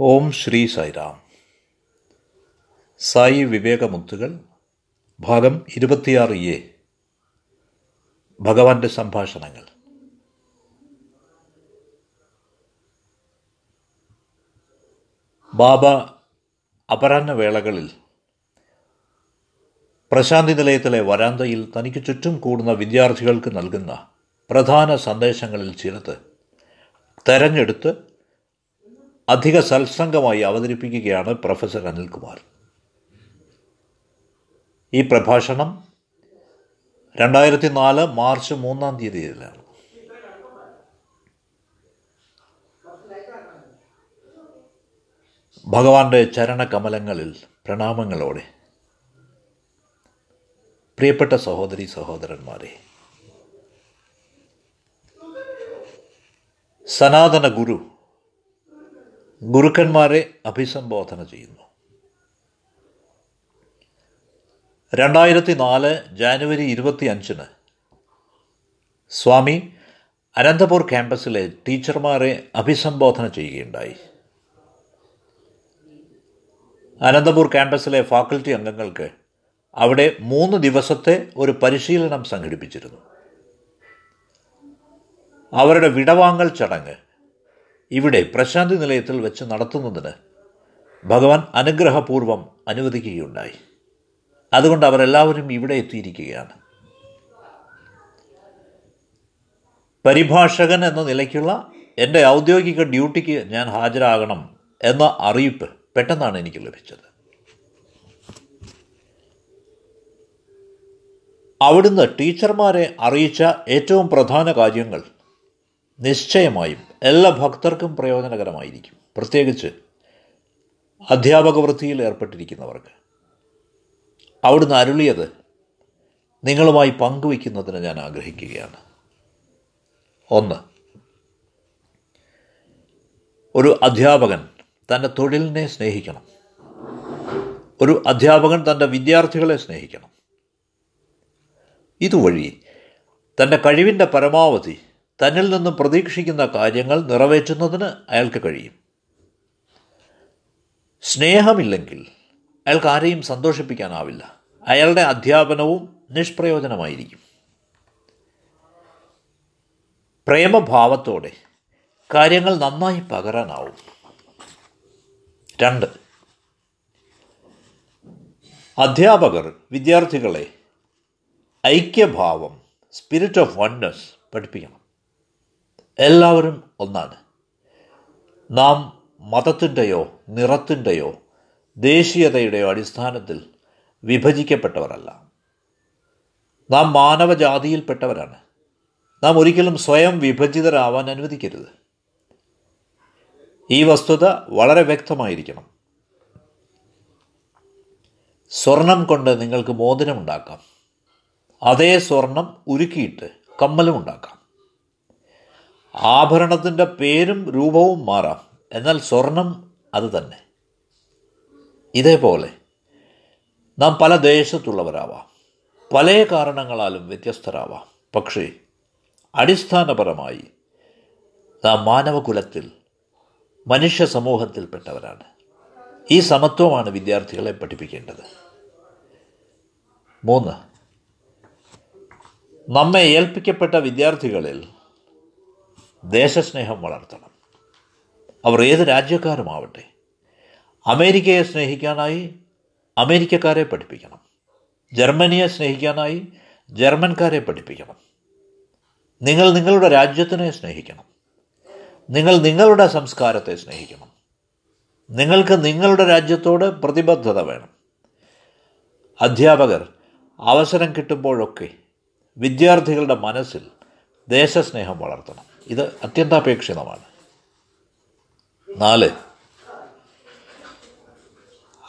ഓം ശ്രീ സൈറാം സായി വിവേകമുത്തുകൾ ഭാഗം ഇരുപത്തിയാറ് എ. ഭഗവാന്റെ സംഭാഷണങ്ങൾ. ബാബ അപരാഹ്ന വേളകളിൽ പ്രശാന്തി നിലയത്തിലെ വരാന്തയിൽ തനിക്ക് ചുറ്റും കൂടുന്ന വിദ്യാർത്ഥികൾക്ക് നൽകുന്ന പ്രധാന സന്ദേശങ്ങളിൽ ചിലത് തെരഞ്ഞെടുത്ത് അധിക സത്സംഗമായി അവതരിപ്പിക്കുകയാണ് പ്രൊഫസർ അനിൽകുമാർ. ഈ പ്രഭാഷണം രണ്ടായിരത്തി നാല് മാർച്ച് മൂന്നാം തീയതിയിലാണ്. ഭഗവാന്റെ ചരണകമലങ്ങളിൽ പ്രണാമങ്ങളോടെ. പ്രിയപ്പെട്ട സഹോദരി സഹോദരന്മാരെ. സനാതന ഗുരു ഗുരുക്കന്മാരെ അഭിസംബോധന ചെയ്യുന്നു. രണ്ടായിരത്തി നാല് ജാനുവരി ഇരുപത്തി അഞ്ചിന് സ്വാമി അനന്തപൂർ ക്യാമ്പസിലെ ടീച്ചർമാരെ അഭിസംബോധന ചെയ്യുകയുണ്ടായി. അനന്തപൂർ ക്യാമ്പസിലെ ഫാക്കൽറ്റി അംഗങ്ങൾക്ക് അവിടെ മൂന്ന് ദിവസത്തെ ഒരു പരിശീലനം സംഘടിപ്പിച്ചിരുന്നു. അവരുടെ വിടവാങ്ങൽ ചടങ്ങ് ഇവിടെ പ്രശാന്തി നിലയത്തിൽ വെച്ച് നടത്തുന്നതിന് ഭഗവാൻ അനുഗ്രഹപൂർവം അനുവദിക്കുകയുണ്ടായി. അതുകൊണ്ട് അവരെല്ലാവരും ഇവിടെ എത്തിയിരിക്കുകയാണ്. പരിഭാഷകൻ എന്ന നിലയ്ക്കുള്ള എന്റെ ഔദ്യോഗിക ഡ്യൂട്ടിക്ക് ഞാൻ ഹാജരാകണം എന്ന അറിയിപ്പ് പെട്ടെന്നാണ് എനിക്ക് ലഭിച്ചത്. അവിടുന്ന് ടീച്ചർമാരെ അറിയിച്ച ഏറ്റവും പ്രധാന കാര്യങ്ങൾ നിശ്ചയമായും എല്ലാ ഭക്തർക്കും പ്രയോജനകരമായിരിക്കും. പ്രത്യേകിച്ച് അധ്യാപക വൃത്തിയിൽ ഏർപ്പെട്ടിരിക്കുന്നവർക്ക്. അവിടുന്ന് അരുളിയത് നിങ്ങളുമായി പങ്കുവയ്ക്കുന്നതിന് ഞാൻ ആഗ്രഹിക്കുകയാണ്. ഒന്ന് ഒരു അധ്യാപകൻ തന്റെ തൊഴിലിനെ സ്നേഹിക്കണം. ഒരു അധ്യാപകൻ തന്റെ വിദ്യാർത്ഥികളെ സ്നേഹിക്കണം. ഇതുവഴി തന്റെ കഴിവിന്റെ പരമാവധി തന്നിൽ നിന്നും പ്രതീക്ഷിക്കുന്ന കാര്യങ്ങൾ നിറവേറ്റുന്നതിന് അയാൾക്ക് കഴിയും. സ്നേഹമില്ലെങ്കിൽ അയാൾക്ക് ആരെയും സന്തോഷിപ്പിക്കാനാവില്ല. അയാളുടെ അധ്യാപനവും നിഷ്പ്രയോജനമായിരിക്കും. പ്രേമഭാവത്തോടെ കാര്യങ്ങൾ നന്നായി പകരാനാവും. രണ്ട്. അധ്യാപകർ വിദ്യാർത്ഥികളെ ഐക്യഭാവം സ്പിരിറ്റ് ഓഫ് വൺനെസ് പഠിപ്പിക്കണം. എല്ലാവരും ഒന്നാണ്. നാം മതത്തിന്റെയോ നിറത്തിന്റെയോ ദേശീയതയുടെയോ അടിസ്ഥാനത്തിൽ വിഭജിക്കപ്പെട്ടവരല്ല. നാം മാനവജാതിയിൽപ്പെട്ടവരാണ്. നാം ഒരിക്കലും സ്വയം വിഭജിതരാവാൻ അനുവദിക്കരുത്. ഈ വസ്തുത വളരെ വ്യക്തമായിരിക്കണം. സ്വർണം കൊണ്ട് നിങ്ങൾക്ക് മോതിരമുണ്ടാക്കാം അതേ സ്വർണം ഉരുക്കിയിട്ട് കമ്മലും ഉണ്ടാക്കാം. ആഭരണത്തിന്റെ പേരും രൂപവും മാറാം. എന്നാൽ സ്വർണം അത് തന്നെ. ഇതേപോലെ നാം പല ദേശത്തുള്ളവരാവാം. പല കാരണങ്ങളാലും വ്യത്യസ്തരാവാം. പക്ഷേ അടിസ്ഥാനപരമായി നാം മാനവകുലത്തിൽ മനുഷ്യ സമൂഹത്തിൽപ്പെട്ടവരാണ്. ഈ സമത്വമാണ് വിദ്യാർത്ഥികളെ പഠിപ്പിക്കേണ്ടത്. മൂന്ന് നമ്മെ ഏൽപ്പിക്കപ്പെട്ട വിദ്യാർത്ഥികളിൽ ദേശസ്നേഹം വളർത്തണം. അവർ ഏത് രാജ്യക്കാരുമാവട്ടെ? അമേരിക്കയെ സ്നേഹിക്കാനായി അമേരിക്കക്കാരെ പഠിപ്പിക്കണം. ജർമ്മനിയെ സ്നേഹിക്കാനായി ജർമ്മൻകാരെ പഠിപ്പിക്കണം. നിങ്ങൾ നിങ്ങളുടെ രാജ്യത്തിനെ സ്നേഹിക്കണം. നിങ്ങൾ നിങ്ങളുടെ സംസ്കാരത്തെ സ്നേഹിക്കണം. നിങ്ങൾക്ക് നിങ്ങളുടെ രാജ്യത്തോട് പ്രതിബദ്ധത വേണം. അധ്യാപകർ അവസരം കിട്ടുമ്പോഴൊക്കെ വിദ്യാർത്ഥികളുടെ മനസ്സിൽ ദേശസ്നേഹം വളർത്തണം. ഇത് അത്യന്താപേക്ഷിതമാണ്. നാല്.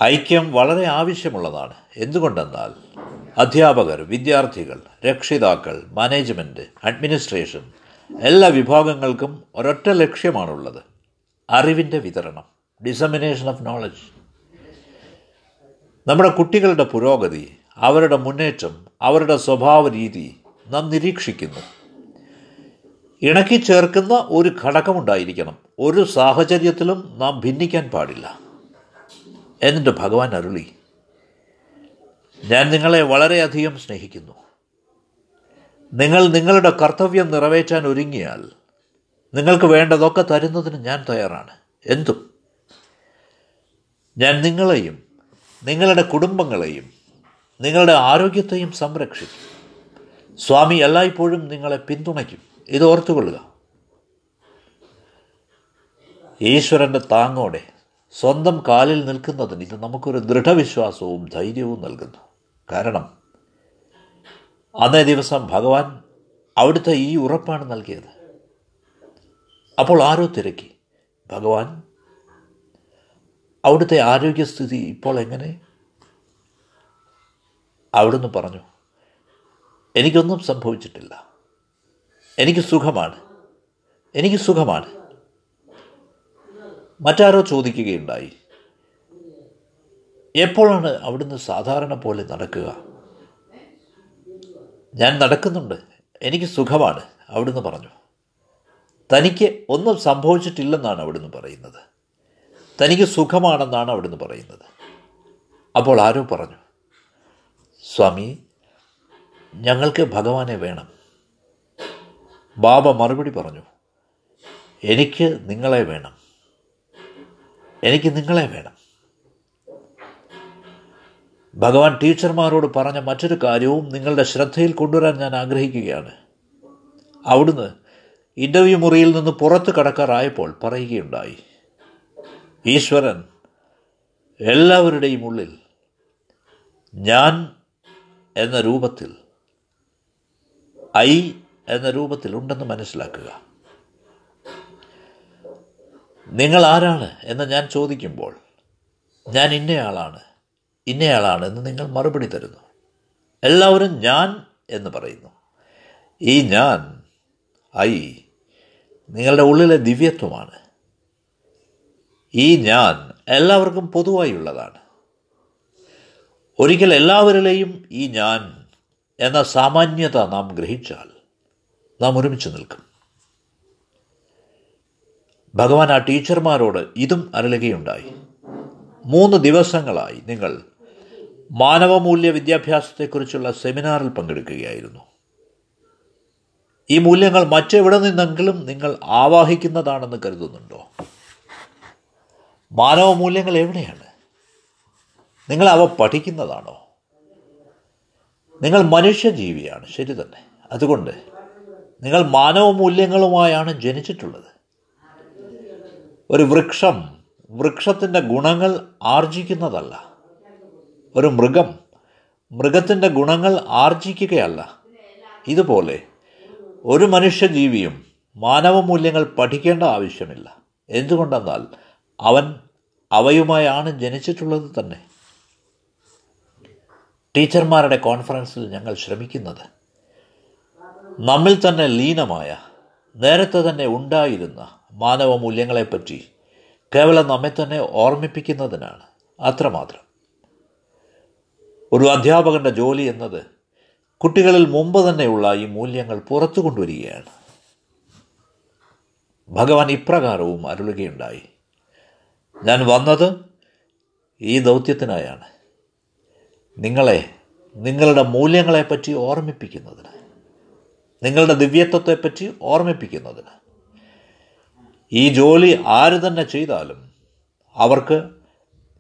ഐക്യം വളരെ ആവശ്യമുള്ളതാണ്. എന്തുകൊണ്ടെന്നാൽ അധ്യാപകർ വിദ്യാർത്ഥികൾ രക്ഷിതാക്കൾ മാനേജ്മെന്റ് അഡ്മിനിസ്ട്രേഷൻ എല്ലാ വിഭാഗങ്ങൾക്കും ഒരൊറ്റ ലക്ഷ്യമാണുള്ളത്. അറിവിന്റെ വിതരണം. ഡിസമിനേഷൻ ഓഫ് നോളജ് നമ്മുടെ കുട്ടികളുടെ പുരോഗതി അവരുടെ മുന്നേറ്റം അവരുടെ സ്വഭാവ രീതി നാം നിരീക്ഷിക്കുന്നു. ഇണക്കി ചേർക്കുന്ന ഒരു ഘടകമുണ്ടായിരിക്കണം. ഒരു സാഹചര്യത്തിലും നാം ഭിന്നിക്കാൻ പാടില്ല. എന്നിട്ട് ഭഗവാൻ അരുളി ഞാൻ നിങ്ങളെ വളരെയധികം സ്നേഹിക്കുന്നു. നിങ്ങൾ നിങ്ങളുടെ കർത്തവ്യം നിറവേറ്റാൻ ഒരുങ്ങിയാൽ നിങ്ങൾക്ക് വേണ്ടതൊക്കെ തരുന്നതിന് ഞാൻ തയ്യാറാണ്. എന്തും. ഞാൻ നിങ്ങളെയും നിങ്ങളുടെ കുടുംബങ്ങളെയും നിങ്ങളുടെ ആരോഗ്യത്തെയും സംരക്ഷിക്കും. സ്വാമി എല്ലായ്പ്പോഴും നിങ്ങളെ പിന്തുണയ്ക്കും. ഇത് ഓർത്തുകൊള്ളുക. ഈശ്വരന്റെ താങ്ങോടെ സ്വന്തം കാലിൽ നിൽക്കുന്നതിന് ഇത് നമുക്കൊരു ദൃഢവിശ്വാസവും ധൈര്യവും നൽകുന്നു. കാരണം അന്നേ ദിവസം ഭഗവാൻ അവിടുത്തെ ഈ ഉറപ്പാണ് നൽകിയത്. അപ്പോൾ ആരോ തിരക്കി ഭഗവാൻ അവിടുത്തെ ആരോഗ്യസ്ഥിതി ഇപ്പോൾ എങ്ങനെ? അവിടുന്ന് പറഞ്ഞു എനിക്കൊന്നും സംഭവിച്ചിട്ടില്ല. എനിക്ക് സുഖമാണ്. എനിക്ക് സുഖമാണ്. മറ്റാരോ ചോദിക്കുകയുണ്ടായി. എപ്പോഴാണ് അവിടുന്ന് സാധാരണ പോലെ നടക്കുക? ഞാൻ നടക്കുന്നുണ്ട്. എനിക്ക് സുഖമാണ് അവിടുന്ന് പറഞ്ഞു. തനിക്ക് ഒന്നും സംഭവിച്ചിട്ടില്ലെന്നാണ് അവിടുന്ന് പറയുന്നത്. തനിക്ക് സുഖമാണെന്നാണ് അവിടുന്ന് പറയുന്നത്. അപ്പോൾ ആരോ പറഞ്ഞു സ്വാമി ഞങ്ങൾക്ക് ഭഗവാനെ വേണം. ബാബ മറുപടി പറഞ്ഞു എനിക്ക് നിങ്ങളെ വേണം. എനിക്ക് നിങ്ങളെ വേണം. ഭഗവാൻ ടീച്ചർമാരോട് പറഞ്ഞ മറ്റൊരു കാര്യവും നിങ്ങളുടെ ശ്രദ്ധയിൽ കൊണ്ടുവരാൻ ഞാൻ ആഗ്രഹിക്കുകയാണ്. അവിടുന്ന് ഇന്റർവ്യൂ മുറിയിൽ നിന്ന് പുറത്ത് കടക്കാറായപ്പോൾ പറയുകയുണ്ടായി ഈശ്വരൻ എല്ലാവരുടെയും ഉള്ളിൽ ഞാൻ എന്ന രൂപത്തിൽ ഐ എന്ന രൂപത്തിൽ ഉണ്ടെന്ന് മനസ്സിലാക്കുക. നിങ്ങൾ ആരാണ് എന്ന് ഞാൻ ചോദിക്കുമ്പോൾ ഞാൻ ഇന്നയാളാണ് ഇന്നയാളാണ് എന്ന് നിങ്ങൾ മറുപടി തരുന്നു. എല്ലാവരും ഞാൻ എന്ന് പറയുന്നു. ഈ ഞാൻ ഐ നിങ്ങളുടെ ഉള്ളിലെ ദിവ്യത്വമാണ്. ഈ ഞാൻ എല്ലാവർക്കും പൊതുവായുള്ളതാണ് ഒരിക്കൽ എല്ലാവരിലെയും ഈ ഞാൻ എന്ന സാമാന്യത നാം ഗ്രഹിച്ചാൽ നാം ഒരുമിച്ച് നിൽക്കും. ഭഗവാൻ ആ ടീച്ചർമാരോട് ഇതും അരളുകയുണ്ടായി മൂന്ന് ദിവസങ്ങളായി നിങ്ങൾ മാനവമൂല്യ വിദ്യാഭ്യാസത്തെക്കുറിച്ചുള്ള സെമിനാറിൽ പങ്കെടുക്കുകയായിരുന്നു. ഈ മൂല്യങ്ങൾ മറ്റെവിടെ നിന്നെങ്കിലും നിങ്ങൾ ആവാഹിക്കുന്നതാണെന്ന് കരുതുന്നുണ്ടോ? മാനവ മൂല്യങ്ങൾ എവിടെയാണ്? നിങ്ങൾ അവ പഠിക്കുന്നതാണോ? നിങ്ങൾ മനുഷ്യജീവിയാണ് ശരി തന്നെ. അതുകൊണ്ട് നിങ്ങൾ മാനവ മൂല്യങ്ങളുമായാണ് ജനിച്ചിട്ടുള്ളത്. ഒരു വൃക്ഷം വൃക്ഷത്തിന്റെ ഗുണങ്ങൾ ആർജിക്കുന്നതല്ല. ഒരു മൃഗം മൃഗത്തിന്റെ ഗുണങ്ങൾ ആർജിക്കുകയല്ല. ഇതുപോലെ ഒരു മനുഷ്യജീവിയും മാനവ മൂല്യങ്ങൾ പഠിക്കേണ്ട ആവശ്യമില്ല. എന്തുകൊണ്ടെന്നാൽ അവൻ അവയുമായാണ് ജനിച്ചിട്ടുള്ളത് തന്നെ. ടീച്ചർമാരുടെ കോൺഫറൻസിൽ ഞങ്ങൾ ശ്രമിക്കുന്നത് നമ്മിൽ തന്നെ ലീനമായ നേരത്തെ തന്നെ ഉണ്ടായിരുന്ന മാനവ മൂല്യങ്ങളെപ്പറ്റി കേവലം നമ്മെ തന്നെ ഓർമ്മിപ്പിക്കുന്നതിനാണ് അത്രമാത്രം. ഒരു അധ്യാപകന്റെ ജോലി എന്നത് കുട്ടികളിൽ മുമ്പ് തന്നെയുള്ള ഈ മൂല്യങ്ങൾ പുറത്തു കൊണ്ടുവരികയാണ്. ഭഗവാൻ ഇപ്രകാരവും അരുളുകയുണ്ടായി. ഞാൻ വന്നത് ഈ ദൗത്യത്തിനായാണ്. നിങ്ങളെ നിങ്ങളുടെ മൂല്യങ്ങളെപ്പറ്റി ഓർമ്മിപ്പിക്കുന്നതിന് നിങ്ങളുടെ ദിവ്യത്വത്തെപ്പറ്റി ഓർമ്മിപ്പിക്കുന്നതിന്. ഈ ജോലി ആര് തന്നെ ചെയ്താലും അവർക്ക്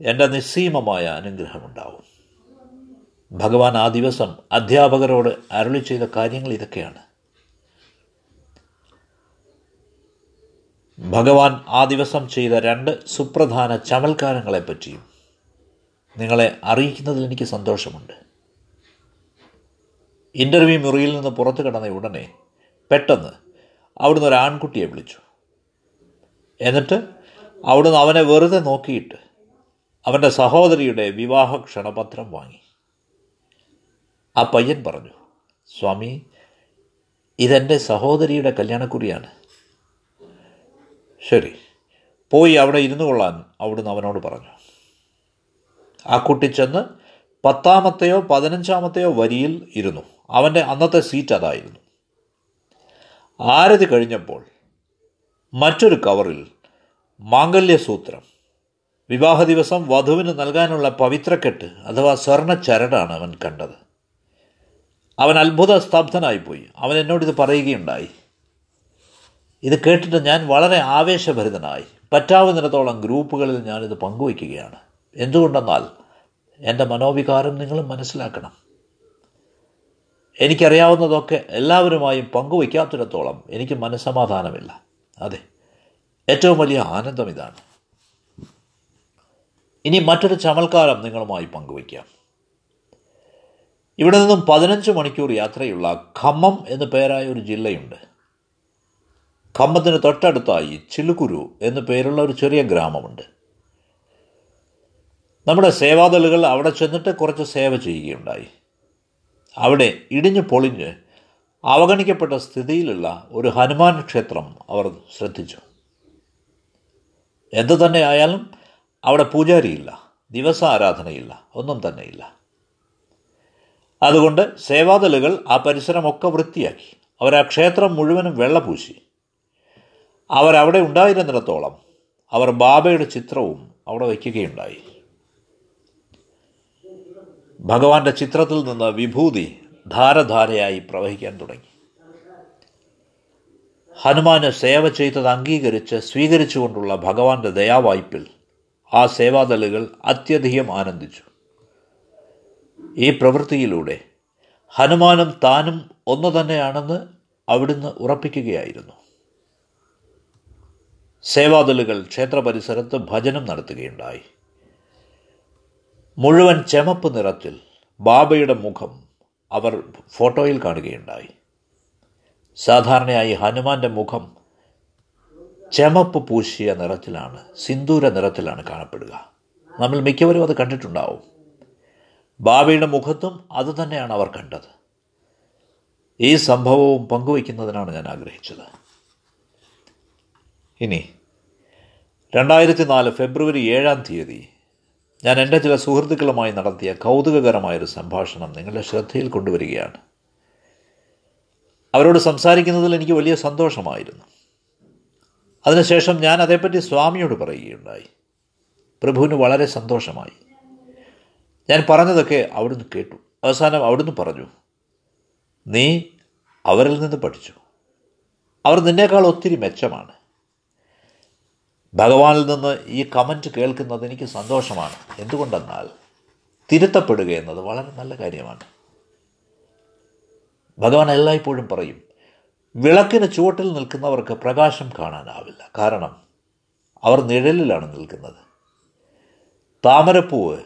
എന്റെ നിസ്സീമമായ അനുഗ്രഹമുണ്ടാവും. ഭഗവാൻ ആ ദിവസം അധ്യാപകരോട് അരുളി ചെയ്ത കാര്യങ്ങൾ ഇതൊക്കെയാണ്. ഭഗവാൻ ആ ദിവസം ചെയ്ത രണ്ട് സുപ്രധാന ചമൽക്കാരങ്ങളെപ്പറ്റിയും നിങ്ങളെ അറിയിക്കുന്നതിൽ എനിക്ക് സന്തോഷമുണ്ട്. ഇന്റർവ്യൂ മുറിയിൽ നിന്ന് പുറത്തു കിടന്ന ഉടനെ പെട്ടെന്ന് അവിടുന്ന് ഒരു ആൺകുട്ടിയെ വിളിച്ചു. എന്നിട്ട് അവിടുന്ന് അവനെ വെറുതെ നോക്കിയിട്ട് അവന്റെ സഹോദരിയുടെ വിവാഹ ക്ഷണപത്രം വാങ്ങി. ആ പയ്യൻ പറഞ്ഞു സ്വാമി ഇതെന്റെ സഹോദരിയുടെ കല്യാണക്കുറിയാണ്. ശരി പോയി അവിടെ ഇരുന്നു കൊള്ളാൻ അവിടുന്ന് അവനോട് പറഞ്ഞു. ആ കുട്ടി ചെന്ന് പത്താമത്തെയോ പതിനഞ്ചാമത്തെയോ വരിയിൽ ഇരുന്നു. അവന്റെ അന്നത്തെ സീറ്റ് അതായിരുന്നു. ആരതി കഴിഞ്ഞപ്പോൾ മറ്റൊരു കവറിൽ മാംഗല്യസൂത്രം വിവാഹ ദിവസം വധുവിന് നൽകാനുള്ള പവിത്രക്കെട്ട് അഥവാ സ്വർണ ചരടാണ് അവൻ കണ്ടത്. അവൻ അത്ഭുത സ്തബ്ധനായിപ്പോയി അവൻ എന്നോട് എന്നോടിത് പറയുകയുണ്ടായി. ഇത് കേട്ടിട്ട് ഞാൻ വളരെ ആവേശഭരിതനായി. പറ്റാവുന്നിടത്തോളം ഗ്രൂപ്പുകളിൽ ഞാനിത് പങ്കുവയ്ക്കുകയാണ്. എന്തുകൊണ്ടെന്നാൽ എന്റെ മനോവികാരം നിങ്ങളും മനസ്സിലാക്കണം. എനിക്കറിയാവുന്നതൊക്കെ എല്ലാവരുമായും പങ്കുവയ്ക്കാത്തിടത്തോളം എനിക്ക് മനസ്സമാധാനമില്ല. അതെ ഏറ്റവും വലിയ ആനന്ദം ഇതാണ്. ഇനി മറ്റൊരു ചമൽക്കാലം നിങ്ങളുമായി പങ്കുവയ്ക്കാം. ഇവിടെ നിന്നും പതിനഞ്ച് മണിക്കൂർ യാത്രയുള്ള ഖമ്മം എന്നു പേരായ ഒരു ജില്ലയുണ്ട്. ഖമ്മത്തിന് തൊട്ടടുത്തായി ചിലുകുരു എന്നു പേരുള്ള ഒരു ചെറിയ ഗ്രാമമുണ്ട്. നമ്മുടെ സേവാദളുകൾ അവിടെ ചെന്നിട്ട് കുറച്ച് സേവ ചെയ്യുകയുണ്ടായി. അവിടെ ഇടിഞ്ഞു പൊളിഞ്ഞ് അവഗണിക്കപ്പെട്ട സ്ഥിതിയിലുള്ള ഒരു ഹനുമാൻ ക്ഷേത്രം അവർ ശ്രദ്ധിച്ചു. എന്തു തന്നെ ആയാലും അവിടെ പൂജാരിയില്ല ദിവസ ആരാധനയില്ല ഒന്നും തന്നെയില്ല. അതുകൊണ്ട് സേവാദലുകൾ ആ പരിസരമൊക്കെ വൃത്തിയാക്കി. അവർ ആ ക്ഷേത്രം മുഴുവനും വെള്ളപൂശി. അവരവിടെ ഉണ്ടായിരുന്നിടത്തോളം അവർ ബാബയുടെ ചിത്രവും അവിടെ വയ്ക്കുകയുണ്ടായി. ഭഗവാന്റെ ചിത്രത്തിൽ നിന്ന് വിഭൂതി ധാരധാരയായി പ്രവഹിക്കാൻ തുടങ്ങി. ഹനുമാന് സേവ ചെയ്തത് അംഗീകരിച്ച് സ്വീകരിച്ചുകൊണ്ടുള്ള ഭഗവാന്റെ ദയാവായ്പിൽ ആ സേവാദലുകൾ അത്യധികം ആനന്ദിച്ചു. ഈ പ്രവൃത്തിയിലൂടെ ഹനുമാനും താനും ഒന്നു തന്നെയാണെന്ന് അവിടുന്ന് ഉറപ്പിക്കുകയായിരുന്നു. സേവാദലുകൾ ക്ഷേത്ര പരിസരത്ത് ഭജനം നടത്തുകയുണ്ടായി. മുഴുവൻ ചെമപ്പ് നിറത്തിൽ ബാബയുടെ മുഖം അവർ ഫോട്ടോയിൽ കാണുകയുണ്ടായി. സാധാരണയായി ഹനുമാന്റെ മുഖം ചെമപ്പ് പൂശിയ നിറത്തിലാണ് സിന്ദൂര നിറത്തിലാണ് കാണപ്പെടുക. നമ്മൾ മിക്കവരും അത് കണ്ടിട്ടുണ്ടാവും. ബാബയുടെ മുഖത്തും അതുതന്നെയാണ് അവർ കണ്ടത്. ഈ സംഭവവും പങ്കുവയ്ക്കുന്നതിനാണ് ഞാൻ ആഗ്രഹിച്ചത്. ഇനി രണ്ടായിരത്തി നാല് ഫെബ്രുവരി ഏഴാം തീയതി ഞാൻ എന്റെ ചില സുഹൃത്തുക്കളുമായി നടത്തിയ കൗതുകകരമായൊരു സംഭാഷണം നിങ്ങളുടെ ശ്രദ്ധയിൽ കൊണ്ടുവരികയാണ്. അവരോട് സംസാരിക്കുന്നതിൽ എനിക്ക് വലിയ സന്തോഷമായിരുന്നു. അതിനുശേഷം ഞാൻ അതേപ്പറ്റി സ്വാമിയോട് പറയുകയുണ്ടായി. പ്രഭുവിന് വളരെ സന്തോഷമായി. ഞാൻ പറഞ്ഞതൊക്കെ അവിടുന്ന് കേട്ടു. അവസാനം അവിടുന്ന് പറഞ്ഞു നീ അവരിൽ നിന്ന് പഠിച്ചു. അവർ നിന്നേക്കാൾ ഒത്തിരി മെച്ചമാണ്. ഭഗവാനിൽ നിന്ന് ഈ കമന്റ് കേൾക്കുന്നത് എനിക്ക് സന്തോഷമാണ്. എന്തുകൊണ്ടെന്നാൽ തിരുത്തപ്പെടുക എന്നത് വളരെ നല്ല കാര്യമാണ്. ഭഗവാൻ എല്ലായ്പ്പോഴും പറയും വിളക്കിന് ചുവട്ടിൽ നിൽക്കുന്നവർക്ക് പ്രകാശം കാണാനാവില്ല. കാരണം അവർ നിഴലിലാണ് നിൽക്കുന്നത്. താമരപ്പൂവ്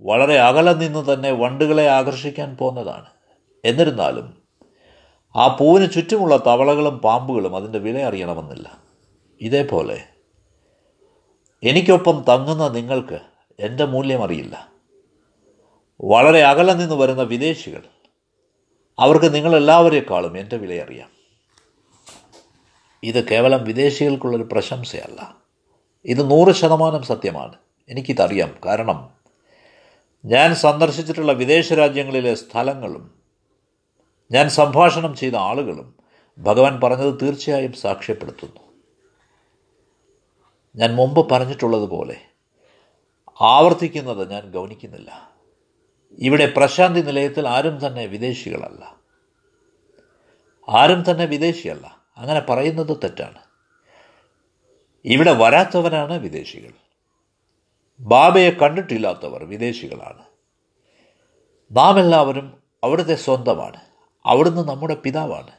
വളരെ അകലെ നിന്ന് തന്നെ വണ്ടുകളെ ആകർഷിക്കാൻ പോകുന്നതാണ്. എന്നിരുന്നാലും ആ പൂവിന് ചുറ്റുമുള്ള തവളകളും പാമ്പുകളും അതിന്റെ വില അറിയണമെന്നില്ല. ഇതേപോലെ എനിക്കൊപ്പം തങ്ങുന്ന നിങ്ങൾക്ക് എന്റെ മൂല്യമറിയില്ല വളരെ അകലെ നിന്ന് വരുന്ന വിദേശികൾ അവർക്ക് നിങ്ങളെല്ലാവരെക്കാളും എന്റെ വിലയറിയാം ഇത് കേവലം വിദേശികൾക്കുള്ളൊരു പ്രശംസയല്ല. ഇത് നൂറ് ശതമാനം സത്യമാണ്. എനിക്കിതറിയാം. കാരണം ഞാൻ സന്ദർശിച്ചിട്ടുള്ള വിദേശ രാജ്യങ്ങളിലെ സ്ഥലങ്ങളും ഞാൻ സംഭാഷണം ചെയ്ത ആളുകളും ഭഗവാൻ പറഞ്ഞത് തീർച്ചയായും സാക്ഷ്യപ്പെടുത്തുന്നു. ഞാൻ മുമ്പ് പറഞ്ഞിട്ടുള്ളതുപോലെ ആവർത്തിക്കുന്നത് ഞാൻ ഗൗനിക്കുന്നില്ല. ഇവിടെ പ്രശാന്തി നിലയത്തിൽ ആരും തന്നെ വിദേശികളല്ല. ആരും തന്നെ വിദേശിയല്ല. അങ്ങനെ പറയുന്നത് തെറ്റാണ്. ഇവിടെ വരാത്തവരാണ് വിദേശികൾ. ബാബയെ കണ്ടിട്ടില്ലാത്തവർ വിദേശികളാണ്. നാം എല്ലാവരും അവിടുത്തെ സ്വന്തമാണ്. അവിടുന്ന് നമ്മുടെ പിതാവാണ്.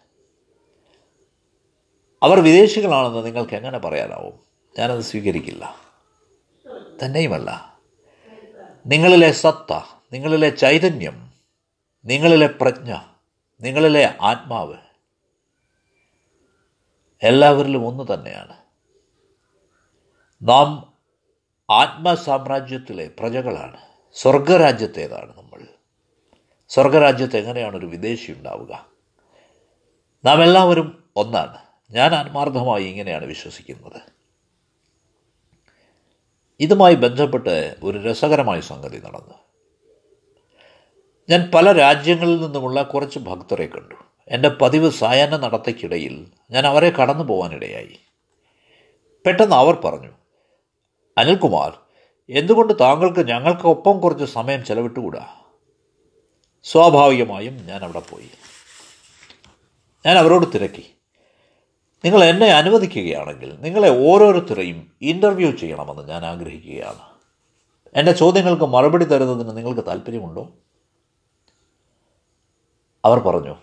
അവർ വിദേശികളാണെന്ന് നിങ്ങൾക്ക് എങ്ങനെ പറയാനാവും? ഞാനത് സ്വീകരിക്കില്ല. തന്നെയുമല്ല. നിങ്ങളിലെ സത്ത നിങ്ങളിലെ ചൈതന്യം നിങ്ങളിലെ പ്രജ്ഞ നിങ്ങളിലെ ആത്മാവ് എല്ലാവരിലും ഒന്ന് തന്നെയാണ്. നാം ആത്മസാമ്രാജ്യത്തിലെ പ്രജകളാണ്. സ്വർഗരാജ്യത്തേതാണ് നമ്മൾ. സ്വർഗരാജ്യത്ത് എങ്ങനെയാണ് ഒരു വിദേശി ഉണ്ടാവുക? നാം എല്ലാവരും ഒന്നാണ്. ഞാൻ ആത്മാർത്ഥമായി ഇങ്ങനെയാണ് വിശ്വസിക്കുന്നത്. ഇതുമായി ബന്ധപ്പെട്ട് ഒരു രസകരമായ സംഗതി നടന്നു. ഞാൻ പല രാജ്യങ്ങളിൽ നിന്നുമുള്ള കുറച്ച് ഭക്തരെ കണ്ടു. എന്റെ പതിവ് സായാഹ്ന നടത്തയ്ക്കിടയിൽ ഞാൻ അവരെ കടന്നു പോകാനിടയായി. പെട്ടെന്ന് അവർ പറഞ്ഞു അനിൽകുമാർ എന്തുകൊണ്ട് താങ്കൾക്ക് ഞങ്ങൾക്കൊപ്പം കുറച്ച് സമയം ചെലവിട്ടുകൂടാ? സ്വാഭാവികമായും ഞാൻ അവിടെ പോയി. ഞാൻ അവരോട് തിരക്കി. നിങ്ങൾ എന്നെ അനുവദിക്കുകയാണെങ്കിൽ നിങ്ങളെ ഓരോരുത്തരെയും ഇന്റർവ്യൂ ചെയ്യണമെന്ന് ഞാൻ ആഗ്രഹിക്കുകയാണ്. എന്റെ ചോദ്യങ്ങൾക്ക് മറുപടി തരുന്നതിന് നിങ്ങൾക്ക് താല്പര്യമുണ്ടോ? അവർ പറഞ്ഞു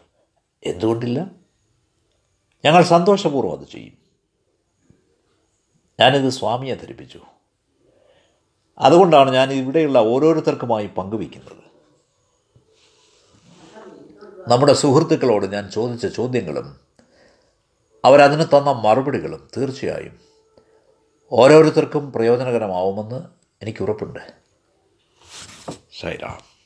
എന്തുകൊണ്ടില്ല? ഞങ്ങൾ സന്തോഷപൂർവം അത് ചെയ്യും. ഞാനിത് സ്വാമിയെ ധരിപ്പിച്ചു. അതുകൊണ്ടാണ് ഞാൻ ഇവിടെയുള്ള ഓരോരുത്തർക്കുമായി പങ്കുവയ്ക്കുന്നത്. നമ്മുടെ സുഹൃത്തുക്കളോട് ഞാൻ ചോദിച്ച ചോദ്യങ്ങളും അവരതിന് തന്ന മറുപടികളും തീർച്ചയായും ഓരോരുത്തർക്കും പ്രയോജനകരമാവുമെന്ന് എനിക്ക് ഉറപ്പുണ്ട് ശൈറാം